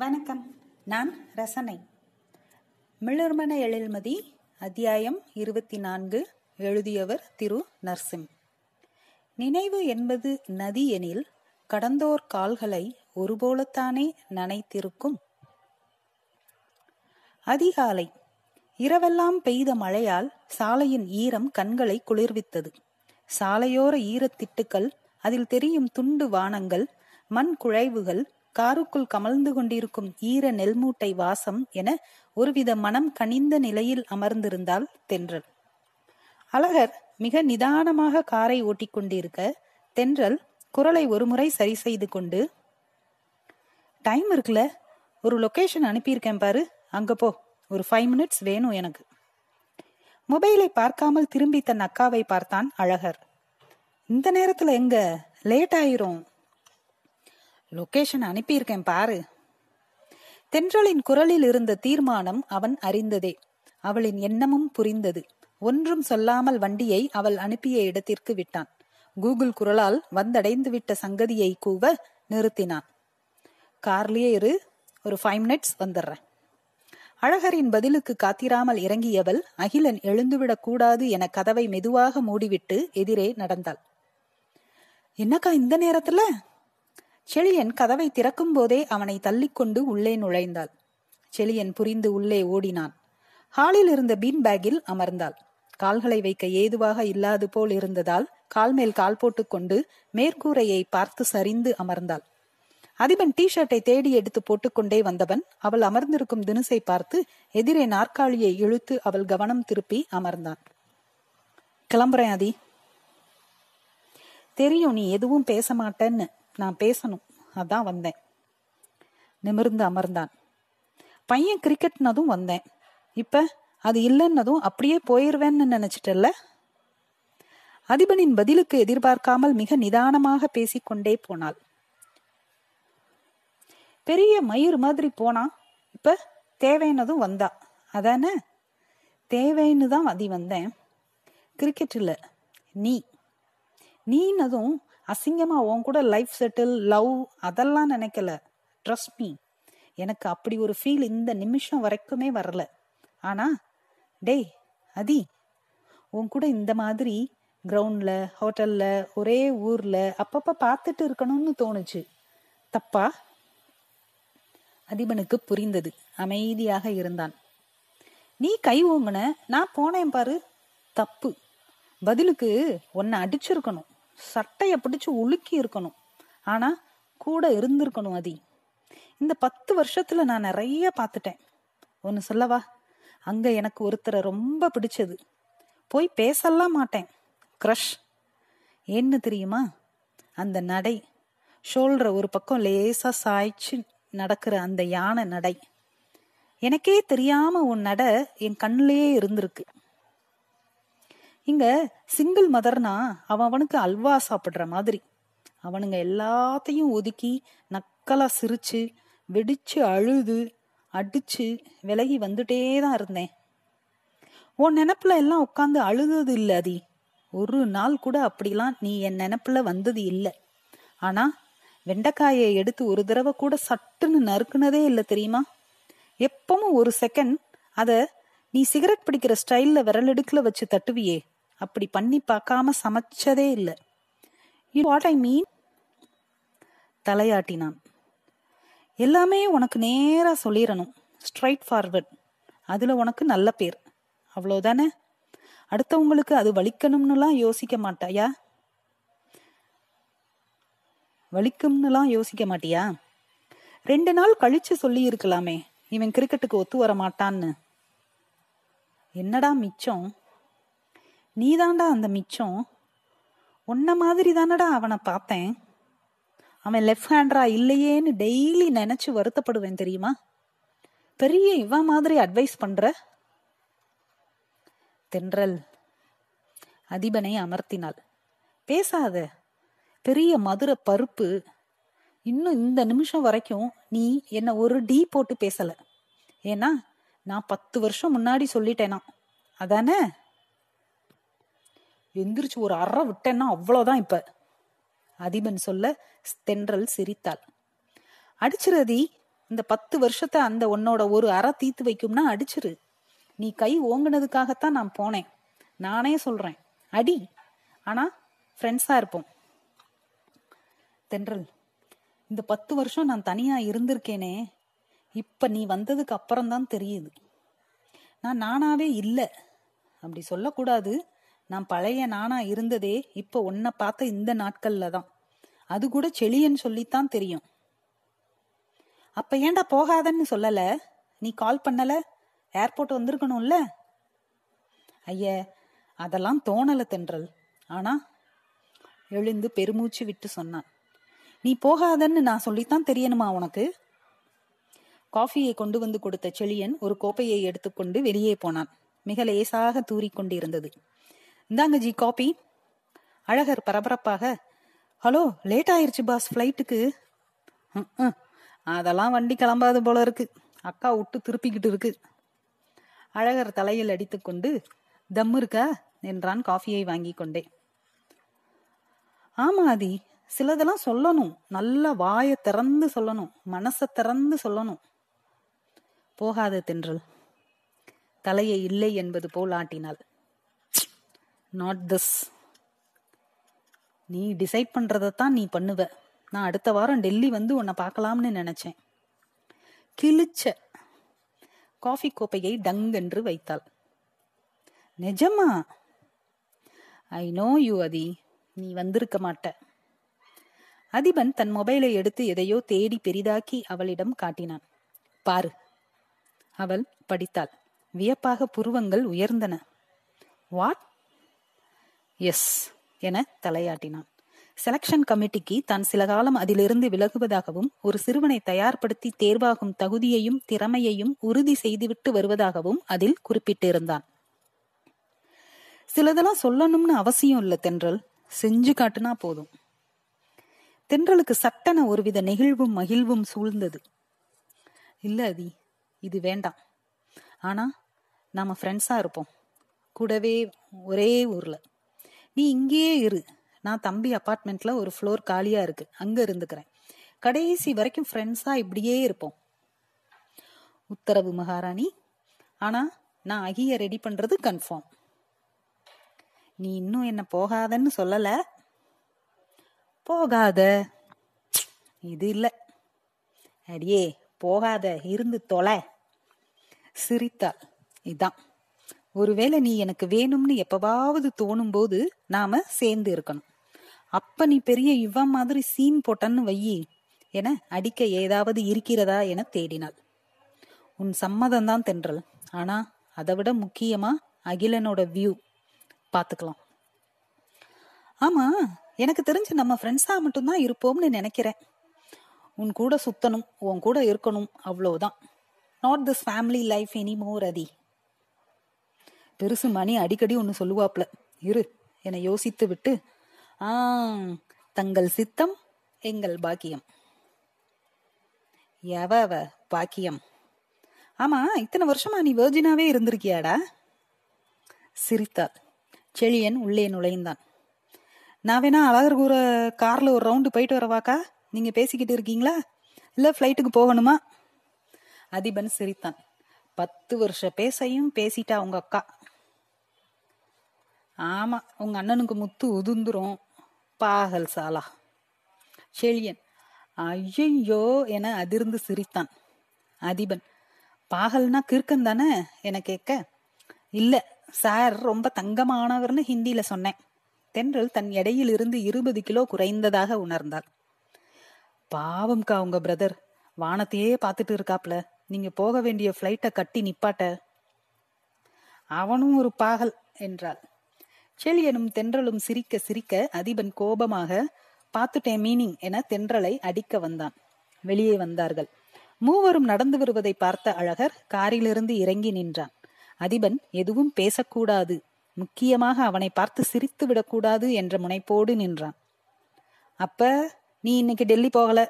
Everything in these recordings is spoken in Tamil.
வணக்கம். நான் ரசனை. மிளர்மன எழில்மதி அத்தியாயம் இருபத்தி நான்கு எழுதியவர் திரு நர்சிம். நினைவு என்பது நதி எனில் கடந்தோர் கால்களை ஒருபோலத்தானே நனைத்திருக்கும். அதிகாலை. இரவெல்லாம் பெய்த மழையால் சாலையின் ஈரம் கண்களை குளிர்வித்தது. சாலையோர ஈரத்திட்டுக்கள் அதில் தெரியும் துண்டு வானங்கள் மண் குழைவுகள் காருக்குள் கமழ்ந்து கொண்டிருக்கும் ஈர நெல்மூட்டை வாசம் என ஒருவித மனம் கனிந்த நிலையில் அமர்ந்திருந்தால் தென்றல். அழகர் மிக நிதானமாக காரை ஓட்டிக்கொண்டிருக்க தென்றல் குரலை ஒருமுறை சரி செய்து கொண்டு டைம் இருக்குல்ல ஒரு லொகேஷன் அனுப்பியிருக்கேன் பாரு அங்க போ ஒரு ஃபைவ் மினிட்ஸ் வேணும் எனக்கு. மொபைலை பார்க்காமல் திரும்பி தன் அக்காவை பார்த்தான் அழகர். இந்த நேரத்துல எங்க? லேட் ஆயிரும் லொகேஷன் அனுப்பியிருக்கேன் பாரு. தென்றலின் குரலில் இருந்த தீர்மானம் அவன் அறிந்ததே. அவளின் எண்ணமும் புரிந்தது. ஒன்றும் சொல்லாமல் வண்டியை அவள் அனுப்பிய இடத்திற்கு விட்டான். கூகுள் குரலால் வந்தடைந்து விட்ட சங்கதியை கூவ நிறுத்தினான். கார்லயே இரு ஒரு ஃபைவ் மினிட்ஸ் வந்துடுறேன். அழகரின் பதிலுக்கு காத்திராமல் இறங்கியவள் அகிலன் எழுந்துவிடக் கூடாது என கதவை மெதுவாக மூடிவிட்டு எதிரே நடந்தாள். என்னக்கா இந்த நேரத்துல? செழியன் கதவை திறக்கும் போதே அவனை தள்ளிக்கொண்டு உள்ளே நுழைந்தாள். செழியன் புரிந்து உள்ளே ஓடினான். ஹாலில் இருந்த பீன் பேக்கில் அமர்ந்தாள். கால்களை வைக்க ஏதுவாக இல்லாது போல் இருந்ததால் கால் மேல் கால் போட்டுக்கொண்டு மேற்கூரையை பார்த்து சரிந்து அமர்ந்தாள். அதிபன் டி ஷர்ட்டை தேடி எடுத்து போட்டுக்கொண்டே வந்தவன் அவள் அமர்ந்திருக்கும் தினுசை பார்த்து எதிரே நாற்காலியை இழுத்து அவள் கவனம் திருப்பி அமர்ந்தான். கிளம்புறேன் அதி தெரியும் நீ எதுவும் பேச மாட்டேன்னு. நான் பேசணும். அதான் வந்தேன். நிமிர்ந்து அமர்ந்தான். பையன் கிரிக்கெட்னதும் வந்தேன். இப்ப அது இல்லைன்னதும் அப்படியே போயிருவேன்னு நினைச்சிட்டல்ல? அதிபனின் பதிலுக்கு எதிர்பார்க்காமல் மிக நிதானமாக பேசிக்கொண்டே போனாள். பெரிய மயிர் மாதிரி போனா இப்ப தேவைன்னதும் வந்தா. அதானே? தேவைன்னு தான் அதி வந்தேன். கிரிக்கெட் இல்ல. நீ. நீனதும் அசிங்கமா உன் கூட லைஃப் செட்டில் லவ் அதெல்லாம் நினைக்கல. ட்ரஸ்ட் மீ எனக்கு அப்படி ஒரு ஃபீல் இந்த நிமிஷம் வரைக்குமே வரல. ஆனா டேய் அதி உன் கூட இந்த மாதிரி கிரவுண்ட்ல ஹோட்டல்ல ஒரே ஊர்ல அப்பப்ப பார்த்துட்டு இருக்கணும்னு தோணுச்சு. தப்பா? அதிபனுக்கு புரிந்தது. அமைதியாக இருந்தான். நீ கை ஓங்குன நான் போனேன் பாரு. தப்பு. பதிலுக்கு உன்னை அடிச்சிருக்கணும். சட்டைய பிடிச்சு உலுக்கி இருக்கணும். ஆனா கூட இருந்திருக்கணும் அதி. இந்த பத்து வருஷத்துல நான் நிறைய பார்த்துட்டேன். ஒன்னு சொல்லவா? அங்க எனக்கு ஒருத்தரை ரொம்ப பிடிச்சது. போய் பேசலாம் மாட்டேன். க்ரஷ் என்ன தெரியுமா? அந்த நடை. ஷோல்டரை ஒரு பக்கம் லேசா சாய்ச்சி நடக்கிற அந்த யானை நடை. எனக்கே தெரியாம உன் நட என் கண்ணிலேயே இருந்திருக்கு. இங்க சிங்கிள் மதர்னா அவன் அவனுக்கு அல்வா சாப்பிடுற மாதிரி. அவனுங்க எல்லாத்தையும் ஒதுக்கி நக்கலா சிரிச்சு வெடிச்சு அழுது அடிச்சு விலகி வந்துட்டே தான் இருந்தேன். உன் நினப்புல எல்லாம் உட்காந்து அழுதது இல்ல அதி. ஒரு நாள் கூட அப்படிலாம் நீ என் நினப்புல வந்தது இல்லை. ஆனா வெண்டைக்காயை எடுத்து ஒரு தடவை கூட சட்டுன்னு நறுக்குனதே இல்லை தெரியுமா? எப்பவும் ஒரு செகண்ட் அத நீ சிகரெட் பிடிக்கிற ஸ்டைல்ல விரலெடுக்கல வச்சு தட்டுவியே. அப்படி பண்ணி பார்க்காம சமைச்சதே இல்லை. யூ வாட் ஐ மீன் தலையாட்டினான். எல்லாமே உனக்கு நேரா சொல்லிடணும் ஸ்ட்ரைட் ஃபார்வர்ட் அதுல உனக்கு நல்ல பேர். அவ்வளோதானே அடுத்தவங்களுக்கு அது வலிக்கணும்னுலாம் யோசிக்க மாட்டாயா? வலிக்கும்னுலாம் யோசிக்க மாட்டியா? ரெண்டு நாள் கழிச்சு சொல்லி இருக்கலாமே. இவன் கிரிக்கெட்டுக்கு ஒத்து வர மாட்டான்னு என்னடா மிச்சம்? நீதாண்டா அந்த மிச்சம். உன்ன மாதிரி தானடா அவனை பார்த்தேன். அவன் லெஃப்ட் ஹேண்டரா இல்லையேன்னு டெய்லி நினைச்சு வருத்தப்படுவேன் தெரியுமா? பெரிய இவன் மாதிரி அட்வைஸ் பண்ற? தென்றல். அதிபனை அமர்த்தினாள். பேசாத. பெரிய மதுரை பருப்பு. இன்னும் இந்த நிமிஷம் வரைக்கும் நீ என்ன ஒரு டீ போட்டு பேசல. ஏன்னா நான் பத்து வருஷம் முன்னாடி சொல்லிட்டேனா. அதானே? எந்திரிச்சு ஒரு அற விட்டேன்னா அவ்வளவுதான் இப்ப. அதிபன் சொல்ல தென்றல் சிரித்தாள். அடிச்சிருதி இந்த பத்து வருஷத்தை அந்த உன்னோட ஒரு அறை தீத்து வைக்கும்னா அடிச்சிரு. நீ கை ஓங்கினதுக்காகத்தான் நான் போனேன். நானே சொல்றேன். அடி. ஆனா ஃப்ரெண்ட்ஸா இருப்போம். தென்றல் இந்த பத்து வருஷம் நான் தனியா இருந்திருக்கேனே. இப்ப நீ வந்ததுக்கு அப்புறம் தான் தெரியுது. நான் நானாவே இல்லை. அப்படி சொல்லக்கூடாது. நான் பழைய நானா இருந்ததே இப்ப உன்னை பார்த்த இந்த நாட்கள்ல தான். அது கூட செளியன்னு சொல்லித்தான் தெரியும். அப்ப ஏன்டா போகாதன்னு சொல்லல? நீ கால் பண்ணல? ஏர்போர்ட் வந்திருக்கணும்ல? ஐய அதெல்லாம் தோணல தென்றல். ஆனா எழுந்து பெருமூச்சு விட்டு சொன்னான். நீ போகாதன்னு நான் சொல்லித்தான் தெரியணுமா உனக்கு? காஃபியை கொண்டு வந்து கொடுத்த செழியன் ஒரு கோப்பையை எடுத்துக்கொண்டு வெளியே போனான். மிக லேசாக தூறிக்கொண்டிருந்தது. இந்தாங்க ஜி காபி. அழகர் பரபரப்பாக ஹலோ லேட் ஆயிருச்சு பாஸ் ஃப்ளைட்டுக்கு. அதெல்லாம் வண்டி கிளம்பாது போல இருக்கு. அக்கா விட்டு திருப்பிக்கிட்டு இருக்கு. அழகர் தலையில் அடித்துக்கொண்டு தம் இருக்கா? என்றான் காஃபியை வாங்கி கொண்டே. ஆமா ஆதி. சிலதெல்லாம் சொல்லணும். நல்ல வாயை திறந்து சொல்லணும். மனசை திறந்து சொல்லணும். போகாத தென்றல். தலையை இல்லை என்பது போல் ஆட்டினாள். நாட் திஸ் நீ டிசைட் பண்றதைத்தான் நீ பண்ணுவ. நான் அடுத்த வாரம் டெல்லி வந்து உன்னை பார்க்கலாம்னு நினைச்சேன். கிழிச்ச காஃபி கோப்பையை டங் என்று வைத்தாள். நிஜமா? ஐ நோ யூ அதி நீ வந்திருக்க மாட்ட. அதிபன் தன் மொபைலை எடுத்து எதையோ தேடி பெரிதாக்கி அவளிடம் காட்டினான். பாரு. அவள் படித்தாள். வியப்பாக புருவங்கள் உயர்ந்தன. வாட் எஸ் என தலையாட்டினான். செலக்ஷன் கமிட்டிக்கு தான் சில காலம் அதிலிருந்து விலகுவதாகவும் ஒரு சிறுவனை தயார்படுத்தி தேர்வாகும் தகுதியையும் திறமையையும் உறுதி செய்துவிட்டு வருவதாகவும் அதில் குறிப்பிட்டிருந்தான். சிலதெல்லாம் சொல்லணும்னு அவசியம் இல்லை தென்றல். செஞ்சு காட்டுனா போதும். தென்றலுக்கு சட்டன ஒருவித நெகிழ்வும் மகிழ்வும் சூழ்ந்தது. இல்ல அதி இது வேண்டாம். ஆனா நாம ஃப்ரெண்ட்ஸா இருப்போம். கூடவே ஒரே ஊர்ல. நீ இங்கேயே இரு. நான் தம்பி அப்பார்ட்மெண்ட்ல ஒரு ஃப்ளோர் காலியா இருக்கு. அங்க இருந்துக்கிறேன். கடைசி வரைக்கும் ஃப்ரெண்ட்ஸா இப்படியே இருப்போம். உத்தரவு மகாராணி. ஆனா நான் அகிய ரெடி பண்றது கன்ஃபார்ம் நீ இன்னும் என்ன போகாதன்னு சொல்லல? போகாத. இது இல்ல. அடியே போகாத. இருந்து தொலை. சிரித்தாள். இதான். ஒருவேளை நீ எனக்கு வேணும்னு எப்பவாவது தோணும் போது நாம சேர்ந்து இருக்கணும். அப்ப நீ பெரிய இவன் மாதிரி சீன் போட்டன்னு வையி என அடிக்க ஏதாவது இருக்கிறதா என தேடினாள். உன் சம்மதம் தான் தென்றல். ஆனா அதை விட முக்கியமா அகிலனோட வியூ பாத்துக்கலாம். ஆமா எனக்கு தெரிஞ்சு நம்ம ஃப்ரெண்ட்ஸா மட்டும்தான் இருப்போம்னு நினைக்கிறேன். உன் கூட சுத்தணும் உன் கூட இருக்கணும் அவ்வளவுதான். Not this family life any more அதி. பெருசு மணி அடிக்கடி ஒன்னு சொல்லுவாப்ல. இரு என யோசித்து விட்டு ஆ தங்கள் சித்தம் எங்கள் பாக்கியம். எவ பாக்கியம்? ஆமா இத்தனை வருஷமா நீ வேர்ஜினாவே இருந்திருக்கியாடா? சிரித்தாள். செழியன் உள்ளே நுழைந்தான். நான் வேணா அழகர் கூற கார்ல ஒரு ரவுண்டு போயிட்டு வரவாக்கா? நீங்க பேசிக்கிட்டு இருக்கீங்களா? இல்ல ஃப்ளைட்டுக்கு போகணுமா? அதிபன் சிரித்தான். பத்து வருஷ பேசையும் பேசிட்டா உங்க அக்கா. ஆமா உங்க அண்ணனுக்கு முத்து உதுந்துரும் பாகல் சாலா. செழியன் ஐயோ என அதிர்ந்து சிரித்தான். அதிபன் பாகல்னா கிறுக்கன் தானே? என கேட்க இல்ல சார் ரொம்ப தங்கமானவர்னு ஹிந்தியில சொன்னேன். தென்றல் தன் எடையில் இருந்து இருபது கிலோ குறைந்ததாக உணர்ந்தாள். பாவம்க்கா உங்க பிரதர் வானத்தையே பார்த்துட்டு இருக்காப்ல. நீங்க போக வேண்டிய பிளைட்டை கட்டி நிப்பாட்ட. அவனும் ஒரு பாகல் என்றாள். செழியனும் தென்றலும் சிரிக்க சிரிக்க அதிபன் கோபமாக பார்த்துட்டேன் மீனிங் என தென்றலை அடிக்க வந்தான். வெளியே வந்தார்கள். மூவரும் நடந்து வருவதை பார்த்த அழகர் காரிலிருந்து இறங்கி நின்றான். அதிபன் எதுவும் பேசக்கூடாது. முக்கியமாக அவனை பார்த்து சிரித்து விடக்கூடாது என்ற முனைப்போடு நின்றான். அப்ப நீ இன்னைக்கு டெல்லி போகல?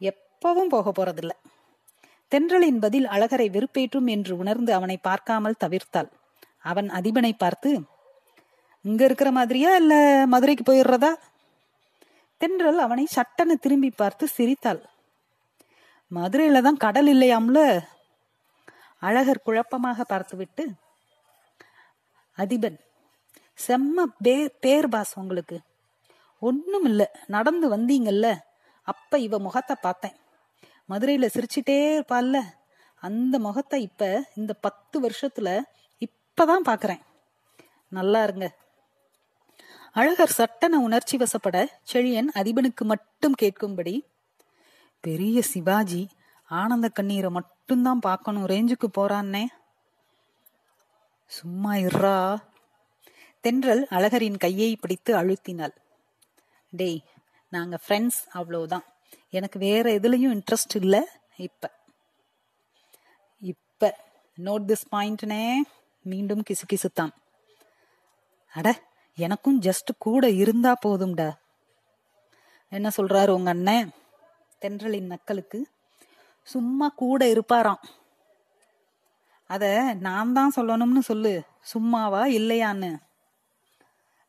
எப்பவும் போக போறதில்ல. தென்றலின் பதில் அழகரை வெறுப்பேற்றும் என்று உணர்ந்து அவனை பார்க்காமல் தவிர்த்தாள். அவன் அதிபனை பார்த்து இங்க இருக்கிற மாதிரியா இல்ல மதுரைக்கு போயிடுறதா? தென்றல் அவனை சட்டனை திரும்பி பார்த்து சிரித்தாள். மதுரையில தான் கடல் இல்லையாம்ல? அழகர் குழப்பமாக பார்த்துவிட்டு அதிபன் செம்ம பே பேர் பாஸ் உங்களுக்கு. ஒன்றும் இல்லை நடந்து வந்தீங்கல்ல. அப்ப இவ முகத்தை பார்த்தேன். மதுரையில சிரிச்சிட்டே இருப்பாள்ல. அந்த முகத்தை இப்ப இந்த பத்து வருஷத்துல இப்பதான் பாக்குறேன் நல்லா இருங்க. அழகர் சட்டன உணர்ச்சி வசப்பட செழியன் அதிபனுக்கு மட்டும் கேட்கும்படி பெரிய சிவாஜி ஆனந்த கண்ணீரை மட்டும்தான் பார்க்கணும் ரேஞ்சுக்கு போறான்னே. சும்மா இர்றா. தென்றல் அழகரின் கையை பிடித்து அழுத்தினாள். டேய் நாங்க ஃப்ரெண்ட்ஸ் அவ்வளோதான். எனக்கு வேற எதுலயும் இன்ட்ரெஸ்ட் இல்ல இப்ப. இப்ப நோட் திஸ் பாயிண்ட்னே மீண்டும் கிசுகிசுத்தான். அட எனக்கும் ஜஸ்ட் கூட இருந்தா போதும்டா. என்ன சொல்றாரு உங்க அண்ணன்? தென்றலின் நக்கலுக்கு. சும்மா கூட இருப்பாராம். அத நான் தான் சொல்லணும்னு சொல்லு. சும்மாவா இல்லையான்னு.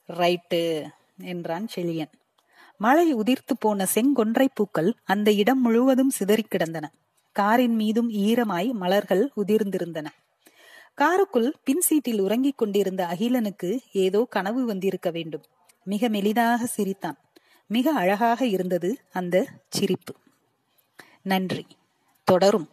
ரைட்டு என்றான் செழியன். மழை உதிர்த்து போன செங்கொன்றை பூக்கள் அந்த இடம் முழுவதும் சிதறி கிடந்தன. காரின் மீதும் ஈரமாய் மலர்கள் உதிர்ந்திருந்தன. காருக்குள் பின் சீட்டில் உறங்கிக் கொண்டிருந்த அகிலனுக்கு ஏதோ கனவு வந்திருக்க வேண்டும். மிக மெலிதாக சிரித்தான். மிக அழகாக இருந்தது அந்த சிரிப்பு. நன்றி. தொடரும்.